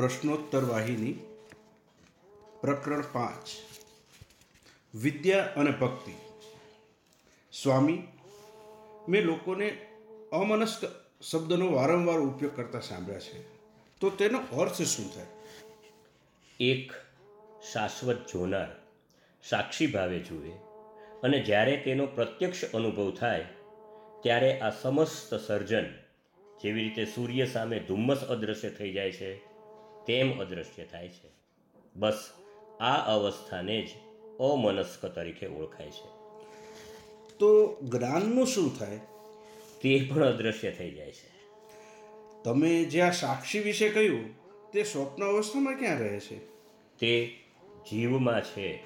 પ્રશ્નોત્તર વાહિની, પ્રકરણ પાંચ. વિદ્યા અને ભક્તિ. સ્વામી, મેં લોકોને અમનસ્ક શબ્દનો વારંવાર ઉપયોગ કરતા સાંભળ્યા છે. તો તેનો અર્થ શું થાય? એક, શાશ્વત જોનાર, સાક્ષી ભાવે જુએ અને જ્યારે તેનો પ્રત્યક્ષ અનુભવ થાય, ત્યારે આ સમસ્ત સર્જન જેવી રીતે સૂર્ય સામે ધુમ્મસ અદૃશ્ય થઈ જાય છે તેમ અદૃશ્ય થાય છે? બસ આ અવસ્થાને જ અમનસ્ક તરીકે ઓળખાય છે. તો જ્ઞાનનું શું થાય? તે પણ અદૃશ્ય થઈ જાય છે. તમે જે આ સાક્ષી વિશે કહ્યું તે સ્વપ્ન અવસ્થામાં ક્યાં રહે છે? તે જીવમાં છે.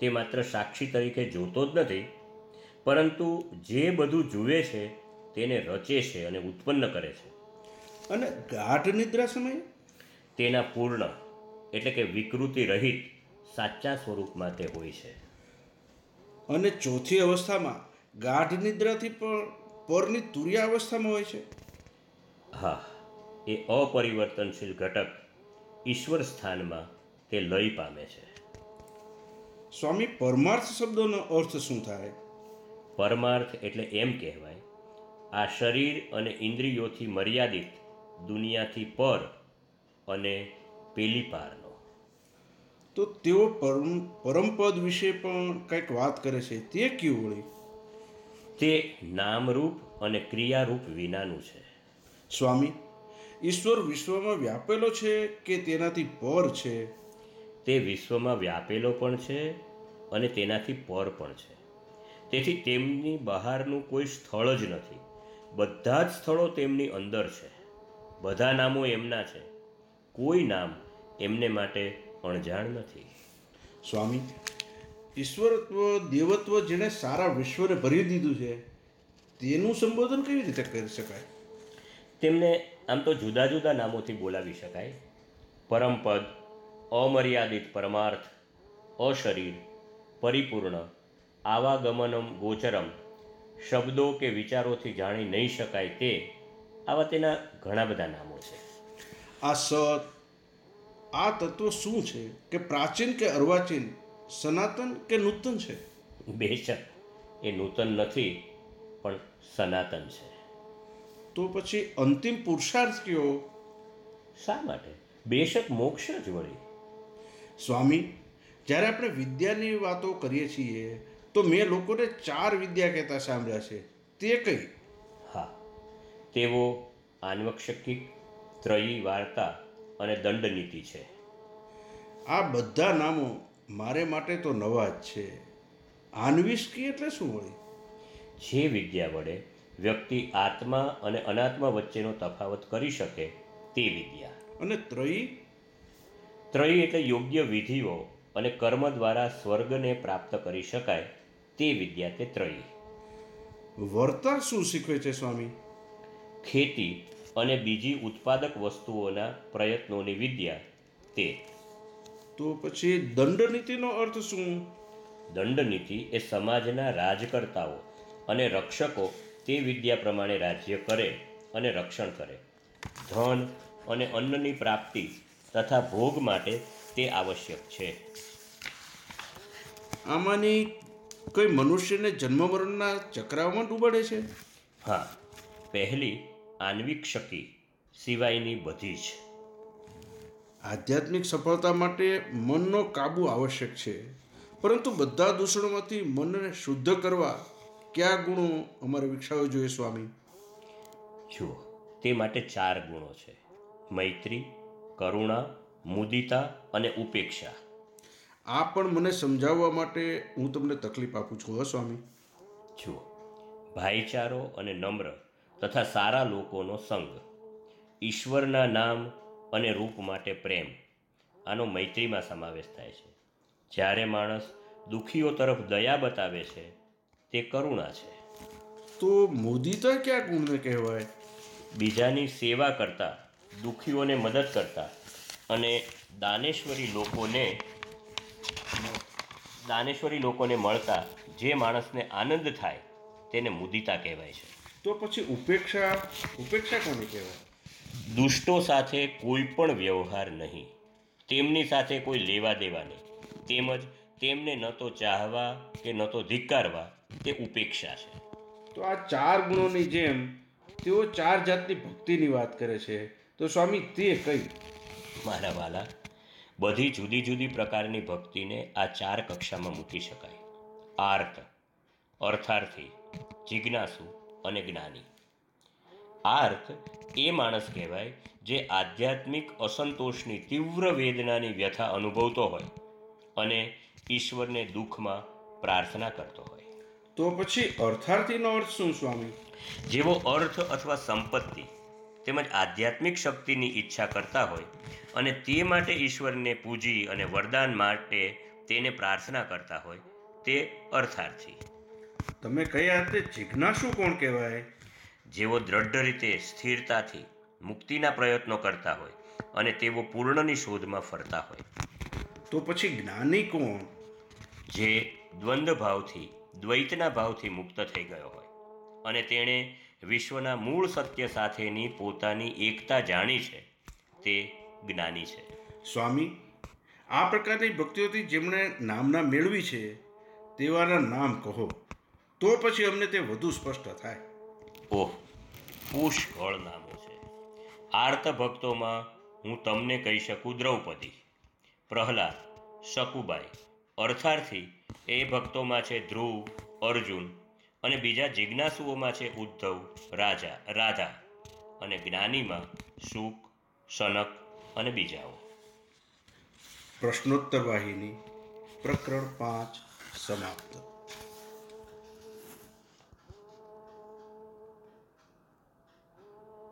તે માત્ર સાક્ષી તરીકે જોતો જ નથી પરંતુ જે બધું જુએ છે તેને રચે છે અને ઉત્પન્ન કરે છે. અને ગાઢ નિદ્રા સમયે? તેના પૂર્ણ એટલે કે વિકૃતિ રહિત સાચા સ્વરૂપમાં તે હોય છે. અને ચોથી અવસ્થામાં ગાઢ નિદ્રાથી પણ પરની તુર્યા અવસ્થામાં હોય છે. હા એ અપરિવર્તનશીલ ઘટક ઈશ્વર સ્થાનમાં તે લય પામે છે. સ્વામી પરમાર્થ શબ્દનો અર્થ શું થાય? પરમાર્થ એટલે એમ કહેવાય આ શરીર અને ઇન્દ્રિયોથી મર્યાદિત દુનિયાથી પર અને પેલીપારનો તો તેઓ પરમ પરમપદ વિશે પણ કંઈક વાત કરે છે તે કેવું વળી તે નામરૂપ અને ક્રિયારૂપ વિનાનું છે. સ્વામી ઈશ્વર વિશ્વમાં વ્યાપેલો છે કે તેનાથી પર છે? તે વિશ્વમાં વ્યાપેલો પણ છે અને તેનાથી પર પણ છે. તેથી તેમની બહારનું કોઈ સ્થળ જ નથી. બધા જ સ્થળો તેમની અંદર છે. બધા નામો એમના છે. કોઈ નામ એમને માટે અણજાણ નથી. સ્વામી ઈશ્વરત્વ દેવત્વ જેણે સારા વિશ્વને ભરી દીધું છે તેનું સંબોધન કેવી રીતે કરી શકાય? તેમને આમ તો જુદા જુદા નામોથી બોલાવી શકાય. પરમપદ અમર્યાદિત પરમાર્થ અશરીર પરિપૂર્ણ આવાગમનમ ગોચરમ શબ્દો કે વિચારોથી જાણી નહીં શકાય તે આવા તેના ઘણા બધા નામો છે. આ સત આ તત્વ શું છે? કે પ્રાચીન કે અર્વાચીન સનાતન કે નૂતન છે? બેશક. એ નૂતન નથી પણ સનાતન છે. તો પછી અંતિમ પુરુષાર્થ કયો શા માટે? બેશક મોક્ષ જ વળી. સ્વામી જ્યારે આપણે વિદ્યાની વાતો કરીએ છીએ તો મેં લોકોને ચાર વિદ્યા કહેતા સાંભળ્યા છે. તે કઈ? હા. તેઓ આન્વક્ષકિક ત્રયી વાર્તા અને દંડનીતિ છે. આ બધા નામો મારે માટે તો નવા જ છે. આન્વિષ્કી એટલે શું વળી જે વિદ્યા વડે વ્યક્તિ આત્મા અને અનાત્મા વચ્ચેનો તફાવત કરી શકે તે વિદ્યા. અને ત્રયી? ત્રયી એટલે યોગ્ય વિધિઓ અને કર્મ દ્વારા સ્વર્ગને પ્રાપ્ત કરી શકાય તે વિદ્યા તે ત્રયી. વર્તા શું શીખવે છે સ્વામી? ખેતી અને બીજી ઉત્પાદક વસ્તુઓના પ્રયત્નોની વિદ્યા તે. તો પછી દંડનીતિનો અર્થ શું? દંડનીતિ એ સમાજના રાજકર્તાઓ અને રક્ષકો તે વિદ્યા પ્રમાણે રાજ્ય કરે અને રક્ષણ કરે. ધન અને અન્નની પ્રાપ્તિ તથા ભોગ માટે તે આવશ્યક છે. આમાંની કોઈ મનુષ્યને જન્મ મરણના ચક્રાવમાં ડૂબાડે છે? હા પહેલી આન્વિક શકી સિવાયની બધી જ. આધ્યાત્મિક સફળતા માટે મનનો કાબુ આવશ્યક છે. પરંતુ બધા દૂષણોમાંથી મનને શુદ્ધ કરવા કયા ગુણો અમારે વિકસાવવા જોઈએ સ્વામી? જુઓ તે માટે ચાર ગુણો છે. મૈત્રી કરુણા મુદિતા અને ઉપેક્ષા. આ પણ મને સમજાવવા માટે હું તમને તકલીફ આપું છું હો સ્વામી. જુઓ ભાઈચારો અને નમ્ર તથા સારા લોકોનો સંગ. ઈશ્વરના નામ અને રૂપ માટે પ્રેમ. આનો મૈત્રીમાં સમાવેશ થાય છે. જ્યારે માણસ દુઃખીઓ તરફ દયા બતાવે છે તે કરુણા છે. તો મુદિતા ક્યાં ગુણને કહેવાય? બીજાની સેવા કરતા દુઃખીઓને મદદ કરતા અને દાનેશ્વરી લોકોને દાનેશ્વરી લોકોને મળતા જે માણસને આનંદ થાય તેને મુદિતા કહેવાય છે. તો પછી ઉપેક્ષા ઉપેક્ષા કોને કહેવાય? દુષ્ટો સાથે કોઈ પણ વ્યવહાર નહીં. તેમની સાથે કોઈ લેવા દેવા નહીં. તેમજ તેમને ન તો ચાહવા કે ન તો ધિક્કારવા તે ઉપેક્ષા છે. તો આ ચાર ગુણોની જેમ તેઓ ચાર જાતની ભક્તિની વાત કરે છે. તો સ્વામી તે કઈ? મારા વાલા બધી જુદી જુદી પ્રકારની ભક્તિને આ ચાર કક્ષામાં મૂકી શકાય. આર્ત અર્થાર્થી જિજ્ઞાસુ અને જ્ઞાની. આર્થ એ માણસ કહેવાય જે આધ્યાત્મિક અસંતોષની તીવ્ર વેદનાની વ્યથા અનુભવતો હોય અને ઈશ્વરને દુઃખમાં પ્રાર્થના કરતો હોય. તો પછી અર્થાર્થીનો અર્થ શું સ્વામી? જેવો અર્થ અથવા સંપત્તિ તેમજ આધ્યાત્મિક શક્તિની ઈચ્છા કરતા હોય અને તે માટે ઈશ્વરને પૂજી અને વરદાન માટે તેને પ્રાર્થના કરતા હોય તે અર્થાર્થી. તમે કયા અર્થે જિજ્ઞાસુ કોણ કહેવાય? જેઓ દ્રઢ રીતે સ્થિરતાથી મુક્તિના પ્રયત્નો કરતા હોય અને તેઓ પૂર્ણની શોધમાં ફરતા હોય. તો પછી જ્ઞાની કોણ? જે દ્વંદ્વ ભાવથી દ્વૈતના ભાવથી મુક્ત થઈ ગયો હોય. અને તેણે વિશ્વના મૂળ સત્ય સાથેની પોતાની એકતા જાણી છે. તે જ્ઞાની છે. સ્વામી આ પ્રકારની ભક્તિઓથી જેમણે નામના મેળવી છે તેવાના નામ કહો. તો પછી અમને તે વધુ સ્પષ્ટ થાય. ઓહ પુષ્કળ નામો છે. આર્ત ભક્તોમાં હું તમને કહી શકું દ્રૌપદી પ્રહલાદ શકુબાઈ. અર્થાર્થી એ ભક્તોમાં છે ધ્રુવ અર્જુન અને બીજા જિજ્ઞાસુઓમાં છે ઉદ્ધવ રાજા રાધા અને જ્ઞાનીમાં શુક સનક અને બીજાઓ. પ્રશ્નોત્તર વાહિની પ્રકરણ પાંચ સમાપ્ત.